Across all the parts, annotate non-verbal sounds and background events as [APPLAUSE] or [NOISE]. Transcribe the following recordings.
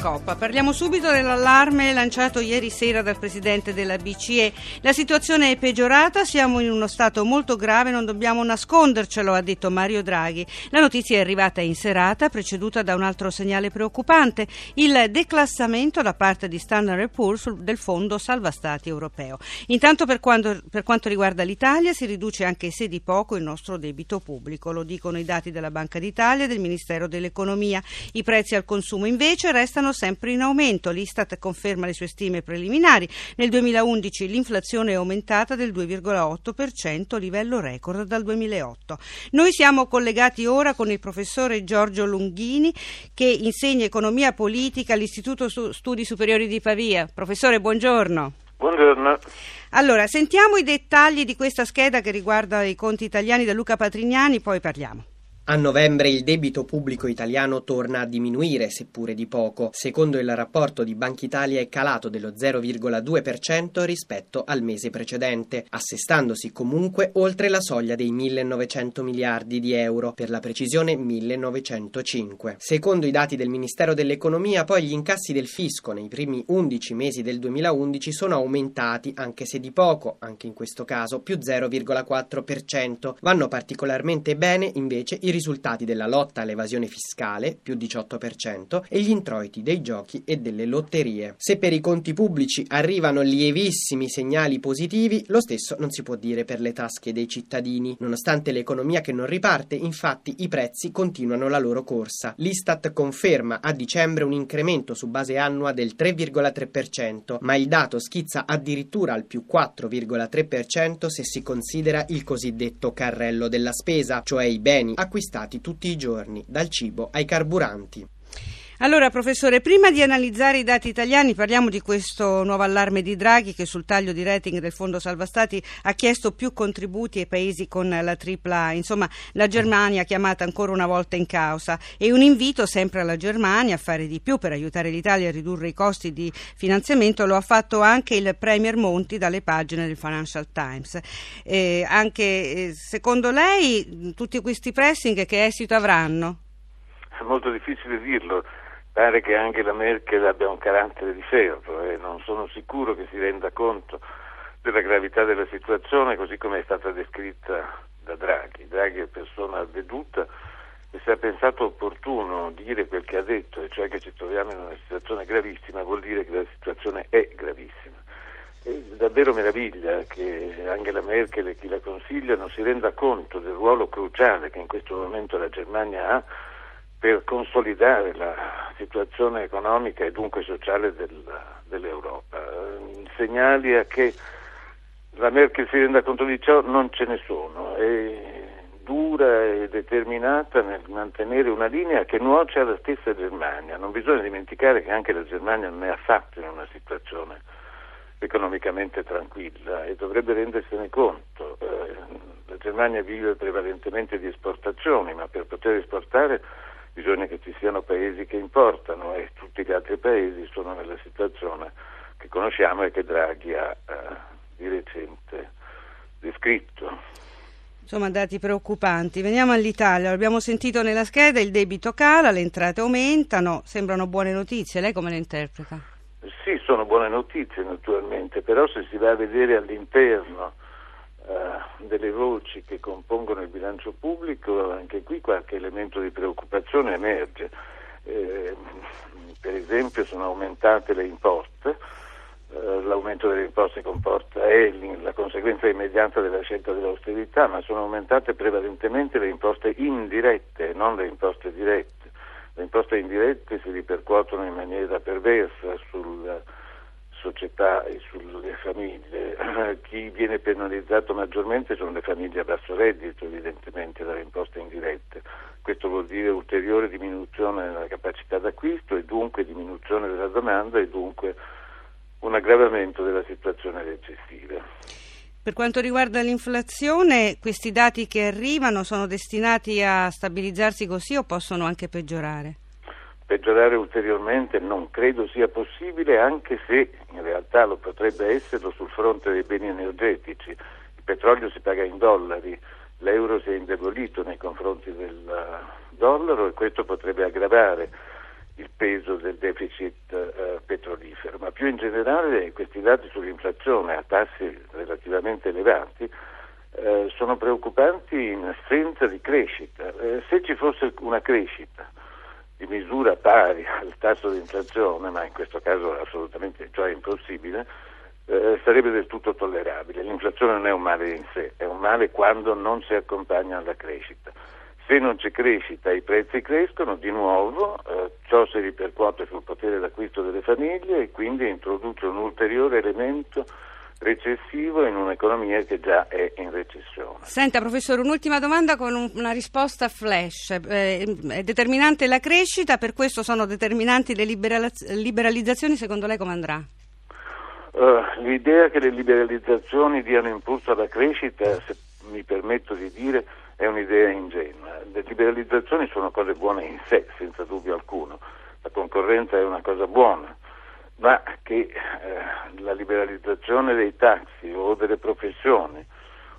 Coppa. Parliamo subito dell'allarme lanciato ieri sera dal presidente della BCE. La situazione è peggiorata, siamo in uno stato molto grave, non dobbiamo nascondercelo, ha detto Mario Draghi. La notizia è arrivata in serata, preceduta da un altro segnale preoccupante, il declassamento da parte di Standard Poor's del fondo salva stati europeo. Intanto per quanto, per quanto riguarda l'Italia si riduce anche se di poco il nostro debito pubblico, lo dicono i dati della Banca d'Italia e del Ministero dell'Economia. I prezzi al consumo invece restano sono sempre in aumento. L'Istat conferma le sue stime preliminari. Nel 2011 l'inflazione è aumentata del 2,8%, livello record dal 2008. Noi siamo collegati ora con il professore Giorgio Lunghini che insegna economia politica all'Istituto Studi Superiori di Pavia. Professore, buongiorno. Buongiorno. Allora, sentiamo i dettagli di questa scheda che riguarda i conti italiani da Luca Patrignani, poi parliamo. A novembre il debito pubblico italiano torna a diminuire, seppure di poco. Secondo il rapporto di Banca Italia è calato dello 0,2% rispetto al mese precedente, assestandosi comunque oltre la soglia dei 1.900 miliardi di euro, per la precisione 1.905. Secondo i dati del Ministero dell'Economia, poi gli incassi del fisco nei primi 11 mesi del 2011 sono aumentati, anche se di poco, anche in questo caso, più 0,4%. Vanno particolarmente bene invece i risultati risultati della lotta all'evasione fiscale, più 18%, e gli introiti dei giochi e delle lotterie. Se per i conti pubblici arrivano lievissimi segnali positivi, lo stesso non si può dire per le tasche dei cittadini. Nonostante l'economia che non riparte, infatti i prezzi continuano la loro corsa. L'Istat conferma a dicembre un incremento su base annua del 3,3%, ma il dato schizza addirittura al più 4,3% se si considera il cosiddetto carrello della spesa, cioè i beni acquistati acquistati tutti i giorni, dal cibo ai carburanti. Allora, professore, prima di analizzare i dati italiani, parliamo di questo nuovo allarme di Draghi che sul taglio di rating del Fondo Salva Stati ha chiesto più contributi ai paesi con la tripla Insomma, la Germania chiamata ancora una volta in causa e un invito sempre alla Germania a fare di più per aiutare l'Italia a ridurre i costi di finanziamento lo ha fatto anche il Premier Monti dalle pagine del Financial Times. Eh, anche eh, secondo lei tutti questi pressing che esito avranno? È molto difficile dirlo Pare che anche la Merkel abbia un carattere di ferro e non sono sicuro che si renda conto della gravità della situazione così come è stata descritta da Draghi. Draghi è persona avveduta e se ha pensato opportuno dire quel che ha detto, e cioè che ci troviamo in una situazione gravissima, vuol dire che la situazione è gravissima. È davvero meraviglia che Angela Merkel e chi la consiglia non si renda conto del ruolo cruciale che in questo momento la Germania ha per consolidare la situazione economica e dunque sociale del, dell'Europa. Segnali a che la Merkel si renda conto di ciò non ce ne sono, è dura e determinata nel mantenere una linea che nuoce alla stessa Germania. Non bisogna dimenticare che anche la Germania non è affatto in una situazione economicamente tranquilla e dovrebbe rendersene conto. Eh, la Germania vive prevalentemente di esportazioni, ma per poter esportare bisogna che ci siano paesi che importano e tutti gli altri paesi sono nella situazione che conosciamo e che Draghi ha eh, di recente descritto. Insomma, dati preoccupanti. Veniamo all'Italia. L'abbiamo sentito nella scheda, il debito cala, le entrate aumentano, sembrano buone notizie. Lei come le interpreta? Sì, sono buone notizie naturalmente, però se si va a vedere all'interno delle voci che compongono il bilancio pubblico, anche qui qualche elemento di preoccupazione emerge. Eh, per esempio sono aumentate le imposte, eh, l'aumento delle imposte comporta è la conseguenza immediata della scelta dell'austerità, ma sono aumentate prevalentemente le imposte indirette, non le imposte dirette. Le imposte indirette si ripercuotono in maniera perversa società e sulle famiglie. [CLEARS THROAT] Chi viene penalizzato maggiormente sono le famiglie a basso reddito, evidentemente, dalle imposte indirette. Questo vuol dire ulteriore diminuzione della capacità d'acquisto e dunque diminuzione della domanda e dunque un aggravamento della situazione recessiva. Per quanto riguarda l'inflazione, questi dati che arrivano sono destinati a stabilizzarsi così o possono anche peggiorare? Peggiorare ulteriormente non credo sia possibile, anche se in realtà lo potrebbe esserlo sul fronte dei beni energetici. I petrolio si paga in dollari, l'euro si è indebolito nei confronti del dollaro e questo potrebbe aggravare il peso del deficit eh, petrolifero, ma più in generale questi dati sull'inflazione a tassi relativamente elevati eh, sono preoccupanti in assenza di crescita. Eh, se ci fosse una crescita di misura pari al tasso di inflazione, ma in questo caso assolutamente cioè impossibile, eh, sarebbe del tutto tollerabile. L'inflazione non è un male in sé, è un male quando non si accompagna alla crescita. Se non c'è crescita i prezzi crescono, di nuovo eh, ciò si ripercuote sul potere d'acquisto delle famiglie e quindi introduce un ulteriore elemento recessivo in un'economia che già è in recessione. Senta professore, un'ultima domanda con un, una risposta flash. Eh, è determinante la crescita, per questo sono determinanti le liberalizzazioni, secondo lei come andrà? Uh, l'idea che le liberalizzazioni diano impulso alla crescita, se mi permetto di dire, è un'idea ingenua. Le liberalizzazioni sono cose buone in sé, senza dubbio alcuno. La concorrenza è una cosa buona, ma che eh, la liberalizzazione dei taxi o delle professioni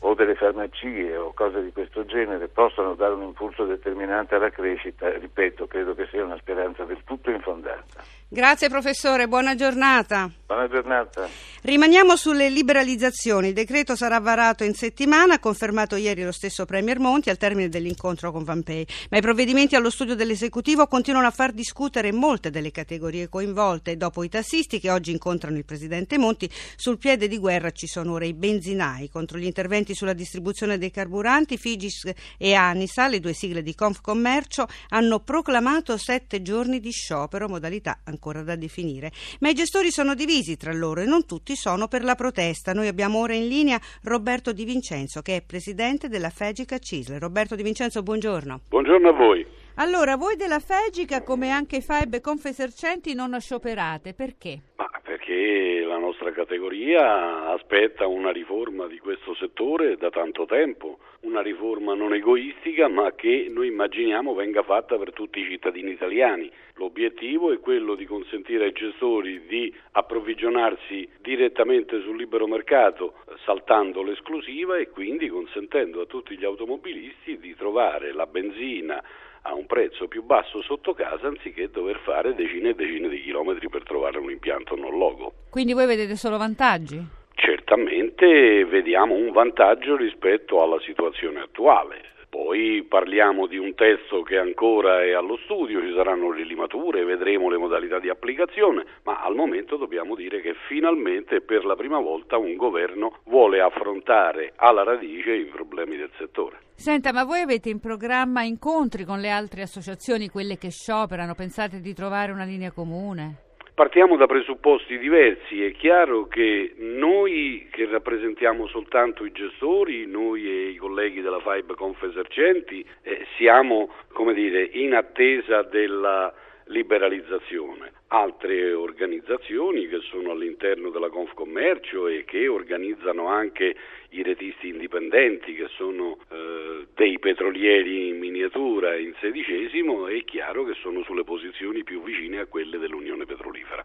o delle farmacie o cose di questo genere possano dare un impulso determinante alla crescita, ripeto, credo che sia una speranza del tutto infondata. Grazie professore, buona giornata. Buona giornata. Rimaniamo sulle liberalizzazioni. Il decreto sarà varato in settimana, confermato ieri lo stesso Premier Monti al termine dell'incontro con Van Pei. Ma i provvedimenti allo studio dell'esecutivo continuano a far discutere molte delle categorie coinvolte. Dopo i tassisti che oggi incontrano il presidente Monti, sul piede di guerra ci sono ora i benzinai contro gli interventi sulla distribuzione dei carburanti. Figis e Anisa, le due sigle di Confcommercio, hanno proclamato sette giorni di sciopero, modalità ancora da definire. Ma i gestori sono divisi tra loro e non tutti sono per la protesta. Noi abbiamo ora in linea Roberto Di Vincenzo, che è presidente della Fegica Cisle. Roberto Di Vincenzo, buongiorno. Buongiorno a voi. Allora, voi della Fegica, come anche FAEB e Confesercenti, non scioperate. Perché? Ma perché la nostra categoria aspetta una riforma di questo settore da tanto tempo, una riforma non egoistica ma che noi immaginiamo venga fatta per tutti i cittadini italiani. L'obiettivo è quello di consentire ai gestori di approvvigionarsi direttamente sul libero mercato saltando l'esclusiva e quindi consentendo a tutti gli automobilisti di trovare la benzina a un prezzo più basso sotto casa anziché dover fare decine e decine di chilometri per trovare un impianto non logo. Quindi voi vedete solo vantaggi? Certamente vediamo un vantaggio rispetto alla situazione attuale. Poi parliamo di un testo che ancora è allo studio, ci saranno le limature, vedremo le modalità di applicazione, ma al momento dobbiamo dire che finalmente per la prima volta un governo vuole affrontare alla radice i problemi del settore. Senta, ma voi avete in programma incontri con le altre associazioni, quelle che scioperano? Pensate di trovare una linea comune? Partiamo da presupposti diversi, è chiaro che noi che rappresentiamo soltanto i gestori, noi e colleghi della FIBE Confesercenti, eh, siamo dire, in attesa della liberalizzazione. Altre organizzazioni che sono all'interno della Confcommercio e che organizzano anche i retisti indipendenti che sono eh, dei petrolieri in miniatura in sedicesimo, è chiaro che sono sulle posizioni più vicine a quelle dell'Unione Petrolifera.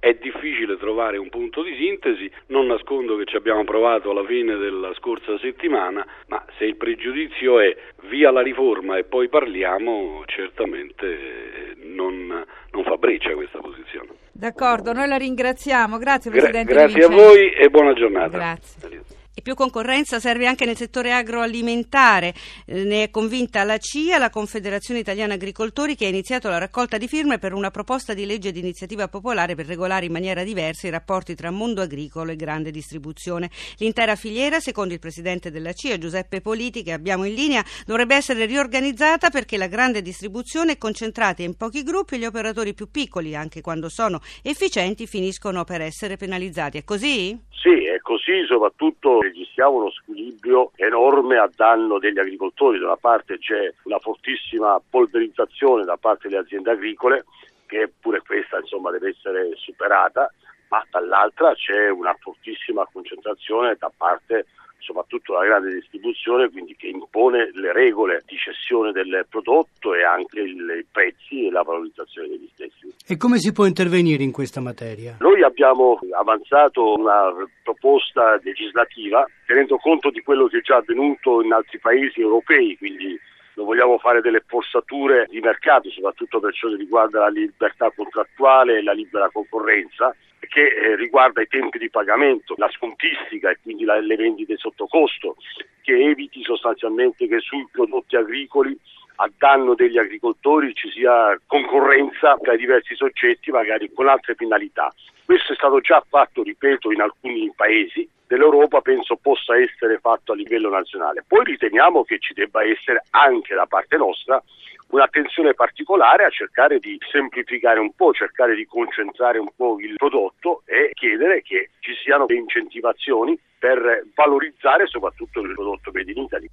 È difficile trovare un punto di sintesi, non nascondo che ci abbiamo provato alla fine della scorsa settimana, ma se il pregiudizio è via la riforma e poi parliamo, certamente non, non fa breccia questa posizione. D'accordo, noi la ringraziamo. Grazie Presidente. Gra- grazie a voi e buona giornata. Grazie. E più concorrenza serve anche nel settore agroalimentare. Eh, ne è convinta la CIA, la Confederazione Italiana Agricoltori, che ha iniziato la raccolta di firme per una proposta di legge di iniziativa popolare per regolare in maniera diversa i rapporti tra mondo agricolo e grande distribuzione. L'intera filiera, secondo il presidente della CIA, Giuseppe Politi, che abbiamo in linea, dovrebbe essere riorganizzata perché la grande distribuzione è concentrata in pochi gruppi e gli operatori più piccoli, anche quando sono efficienti, finiscono per essere penalizzati. È così? Sì, è così, soprattutto registriamo uno squilibrio enorme a danno degli agricoltori. Da una parte c'è una fortissima polverizzazione da parte delle aziende agricole, che pure questa insomma, deve essere superata, ma dall'altra c'è una fortissima concentrazione da parte soprattutto la grande distribuzione, quindi che impone le regole di cessione del prodotto e anche i prezzi e la valorizzazione degli stessi. E come si può intervenire in questa materia? Noi abbiamo avanzato una proposta legislativa tenendo conto di quello che è già avvenuto in altri paesi europei, quindi non vogliamo fare delle forzature di mercato, soprattutto per ciò che riguarda la libertà contrattuale e la libera concorrenza, che eh, riguarda i tempi di pagamento, la scontistica e quindi la, le vendite sotto costo, che eviti sostanzialmente che sui prodotti agricoli a danno degli agricoltori ci sia concorrenza tra i diversi soggetti, magari con altre finalità. Questo è stato già fatto, ripeto, in alcuni paesi dell'Europa, penso possa essere fatto a livello nazionale. Poi riteniamo che ci debba essere anche da parte nostra un'attenzione particolare a cercare di semplificare un po', cercare di concentrare un po' il prodotto e chiedere che ci siano incentivazioni per valorizzare soprattutto il prodotto made in Italy.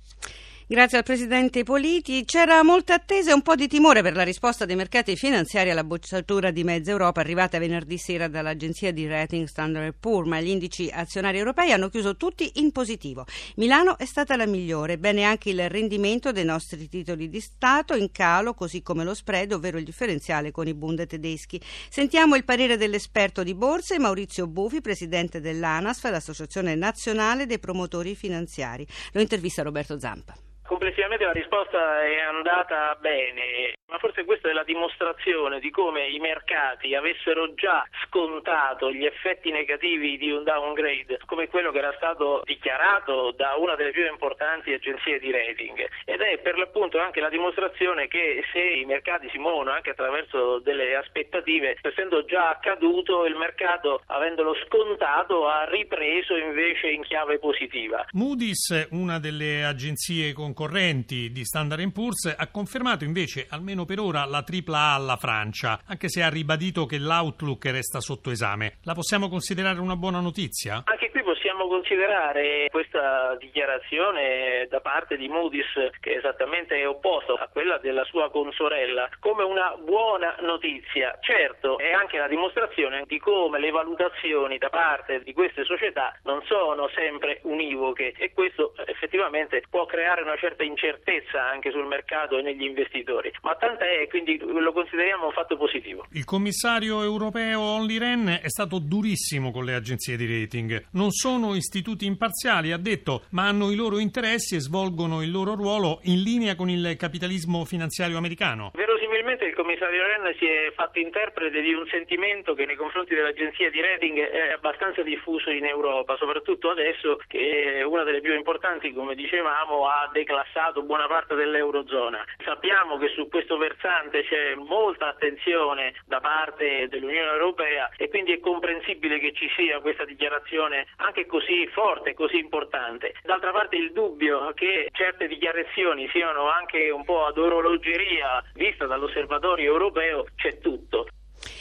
Grazie al Presidente Politi. C'era molta attesa e un po' di timore per la risposta dei mercati finanziari alla bocciatura di mezza Europa arrivata venerdì sera dall'agenzia di rating Standard Poor's, ma gli indici azionari europei hanno chiuso tutti in positivo. Milano è stata la migliore, bene anche il rendimento dei nostri titoli di Stato in calo, così come lo spread, ovvero il differenziale con i Bund tedeschi. Sentiamo il parere dell'esperto di borse Maurizio Bufi, presidente dell'ANASF, l'Associazione Nazionale dei Promotori Finanziari. Lo intervista Roberto Zampa. Complessivamente la risposta è andata bene, ma forse questa è la dimostrazione di come i mercati avessero già scontato gli effetti negativi di un downgrade, come quello che era stato dichiarato da una delle più importanti agenzie di rating. Ed è per l'appunto anche la dimostrazione che se i mercati si muovono anche attraverso delle aspettative, essendo già accaduto, il mercato, avendolo scontato, ha ripreso invece in chiave positiva. Moody's, una delle agenzie con concorrenti di Standard Poor's, ha confermato invece, almeno per ora, la tripla A alla Francia, anche se ha ribadito che l'outlook resta sotto esame. La possiamo considerare una buona notizia? Anche qui possiamo considerare questa dichiarazione da parte di Moody's, che esattamente è opposta a quella della sua consorella, come una buona notizia. Certo, è anche la dimostrazione di come le valutazioni da parte di queste società non sono sempre univoche e questo effettivamente può creare una certa incertezza anche sul mercato e negli investitori, ma tant'è, quindi lo consideriamo un fatto positivo. Il commissario europeo Olli Ren è stato durissimo con le agenzie di rating. Non sono istituti imparziali, ha detto, ma hanno i loro interessi e svolgono il loro ruolo in linea con il capitalismo finanziario americano. Verosimilmente il commissario Ren si è fatto interprete di un sentimento che nei confronti dell'agenzia di rating è abbastanza diffuso in Europa, soprattutto adesso che una delle più importanti, come dicevamo, ha declassato buona parte dell'Eurozona. Sappiamo che su questo versante c'è molta attenzione da parte dell'Unione Europea e quindi è comprensibile che ci sia questa dichiarazione anche così forte, così importante. D'altra parte il dubbio che certe dichiarazioni siano anche un po' ad orologeria vista dall'osservatorio europeo c'è tutto.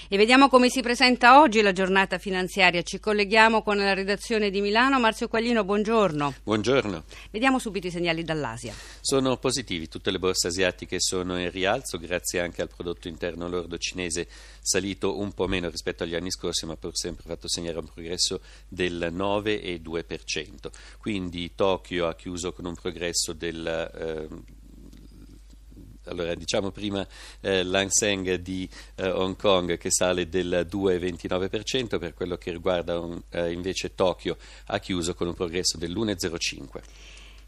E vediamo come si presenta oggi la giornata finanziaria. Ci colleghiamo con la redazione di Milano. Marzio Quaglino, buongiorno. Buongiorno. Vediamo subito i segnali dall'Asia. Sono positivi, tutte le borse asiatiche sono in rialzo grazie anche al prodotto interno lordo cinese salito un po' meno rispetto agli anni scorsi, ma pur sempre fatto segnare un progresso del 9,2%. Quindi Tokyo ha chiuso con un progresso del eh, allora diciamo prima eh, l'Anseng di eh, Hong Kong che sale del 2,29%, per quello che riguarda un, eh, invece Tokyo ha chiuso con un progresso dell'1,05%.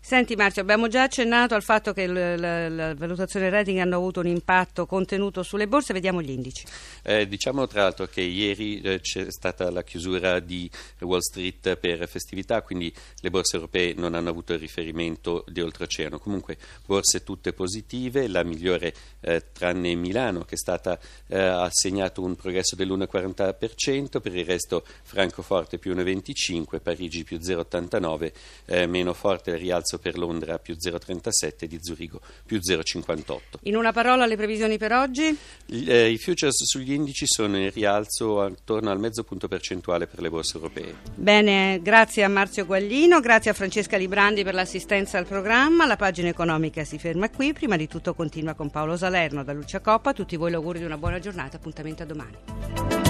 Senti Marzio, abbiamo già accennato al fatto che la, la, la valutazione rating hanno avuto un impatto contenuto sulle borse, vediamo gli indici. Eh, diciamo tra l'altro che ieri eh, c'è stata la chiusura di Wall Street per festività, quindi le borse europee non hanno avuto il riferimento di oltreoceano. Comunque borse tutte positive, la migliore eh, tranne Milano che stata, eh, ha segnato un progresso dell'1,40%, per il resto Francoforte più 1,25%, Parigi più 0,89%, eh, meno forte il rialzo rialzo per Londra più 0,37 e di Zurigo più 0,58. In una parola le previsioni per oggi? I, eh, I futures sugli indici sono in rialzo attorno al mezzo punto percentuale per le borse europee. Bene, grazie a Marzio Guaglino, grazie a Francesca Librandi per l'assistenza al programma. La pagina economica si ferma qui. Prima di tutto continua con Paolo Salerno da Lucia Coppa. A tutti voi l'augurio di una buona giornata. Appuntamento a domani.